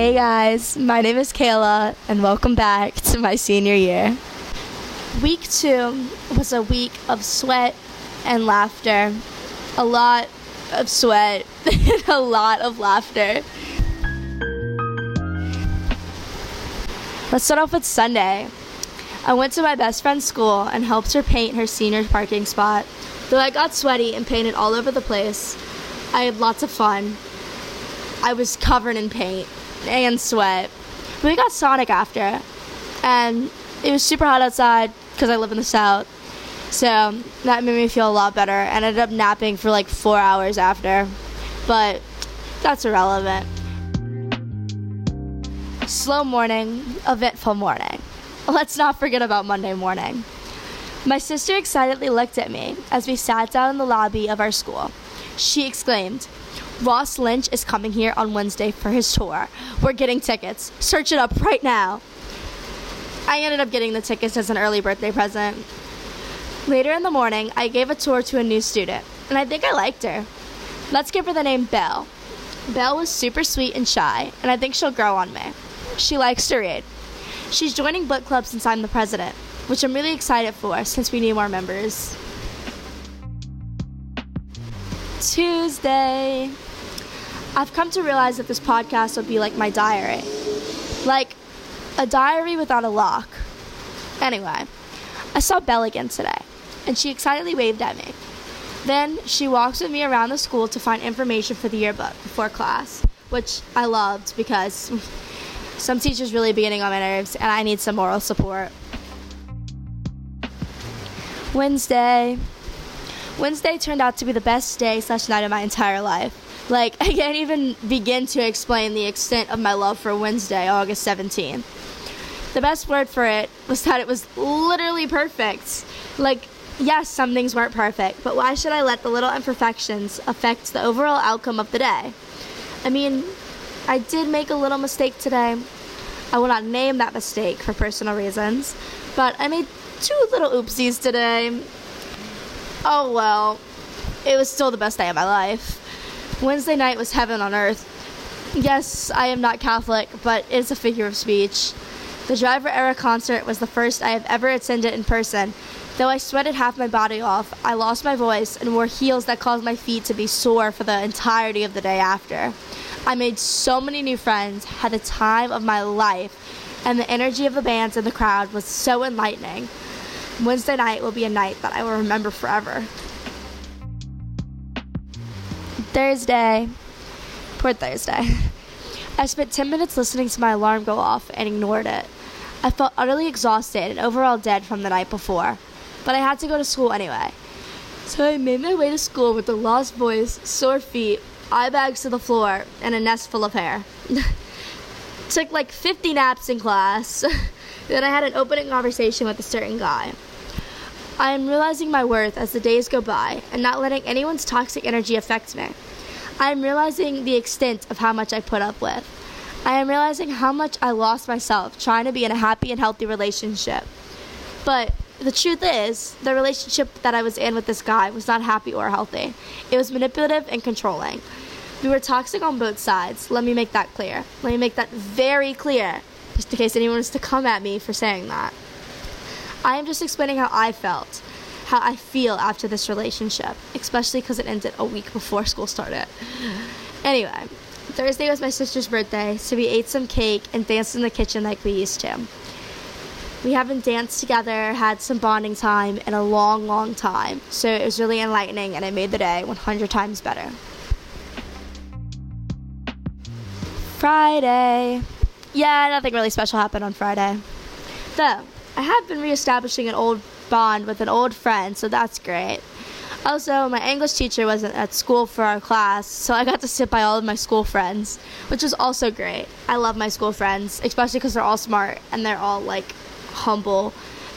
Hey guys, my name is Kayla, and welcome back to my senior year. Week two was a week of sweat and laughter. A lot of sweat and a lot of laughter. Let's start off with Sunday. I went to my best friend's school and helped her paint her senior parking spot. Though I got sweaty and painted all over the place, I had lots of fun. I was covered in paint and sweat. We got Sonic after, and it was super hot outside because I live in the south. So that made me feel a lot better. And ended up napping for like four hours after, but that's irrelevant. Slow morning, eventful morning. Let's not forget about Monday morning. My sister excitedly looked at me as we sat down in the lobby of our school. She exclaimed, Ross Lynch is coming here on Wednesday for his tour. We're getting tickets. Search it up right now. I ended up getting the tickets as an early birthday present. Later in the morning, I gave a tour to a new student, and I think I liked her. Let's give her the name Belle. Belle was super sweet and shy, and I think she'll grow on me. She likes to read. She's joining book club since I'm the president, which I'm really excited for since we need more members. Tuesday. I've come to realize that this podcast will be like my diary. Like a diary without a lock. Anyway, I saw Belle again today, and she excitedly waved at me. Then she walks with me around the school to find information for the yearbook before class, which I loved because some teachers really be getting on my nerves, and I need some moral support. Wednesday. Wednesday turned out to be the best day slash night of my entire life. Like, I can't even begin to explain the extent of my love for Wednesday, August 17th. The best word for it was that it was literally perfect. Like, yes, some things weren't perfect, but why should I let the little imperfections affect the overall outcome of the day? I mean, I did make a little mistake today. I will not name that mistake for personal reasons, but I made two little oopsies today. Oh well, it was still the best day of my life. Wednesday night was heaven on earth. Yes, I am not Catholic, but it's a figure of speech. The Driver Era concert was the first I have ever attended in person. Though I sweated half my body off, I lost my voice and wore heels that caused my feet to be sore for the entirety of the day after. I made so many new friends, had the time of my life, and the energy of the bands and the crowd was so enlightening. Wednesday night will be a night that I will remember forever. Thursday. Poor Thursday. I spent 10 minutes listening to my alarm go off and ignored it. I felt utterly exhausted and overall dead from the night before, but I had to go to school anyway. So I made my way to school with a lost voice, sore feet, eye bags to the floor, and a nest full of hair. Took like 50 naps in class. then I had an opening conversation with a certain guy. I am realizing my worth as the days go by and not letting anyone's toxic energy affect me. I am realizing the extent of how much I put up with. I am realizing how much I lost myself trying to be in a happy and healthy relationship. But the truth is, the relationship that I was in with this guy was not happy or healthy. It was manipulative and controlling. We were toxic on both sides. Let me make that clear. Let me make that very clear, just in case anyone was to come at me for saying that. I am just explaining how I felt, how I feel after this relationship, especially because it ended a week before school started. Anyway, Thursday was my sister's birthday, so we ate some cake and danced in the kitchen like we used to. We haven't danced together, had some bonding time in a long, long time, so it was really enlightening and it made the day 100 times better. Friday. Yeah, nothing really special happened on Friday. Though, I have been reestablishing an old bond with an old friend, so that's great. Also, my English teacher wasn't at school for our class, so I got to sit by all of my school friends, which was also great. I love my school friends, especially because they're all smart and they're all like humble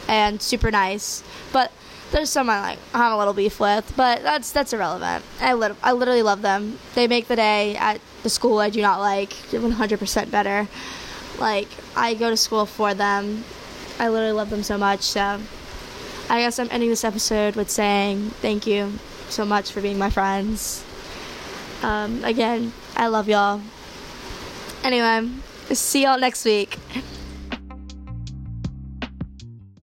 and super nice. But there's some I like I have a little beef with, but that's that's irrelevant. I I literally love them. They make the day at the school I do not like 100% better. Like I go to school for them. I literally love them so much. So I guess I'm ending this episode with saying thank you so much for being my friends. Um, again, I love y'all. Anyway, See y'all next week.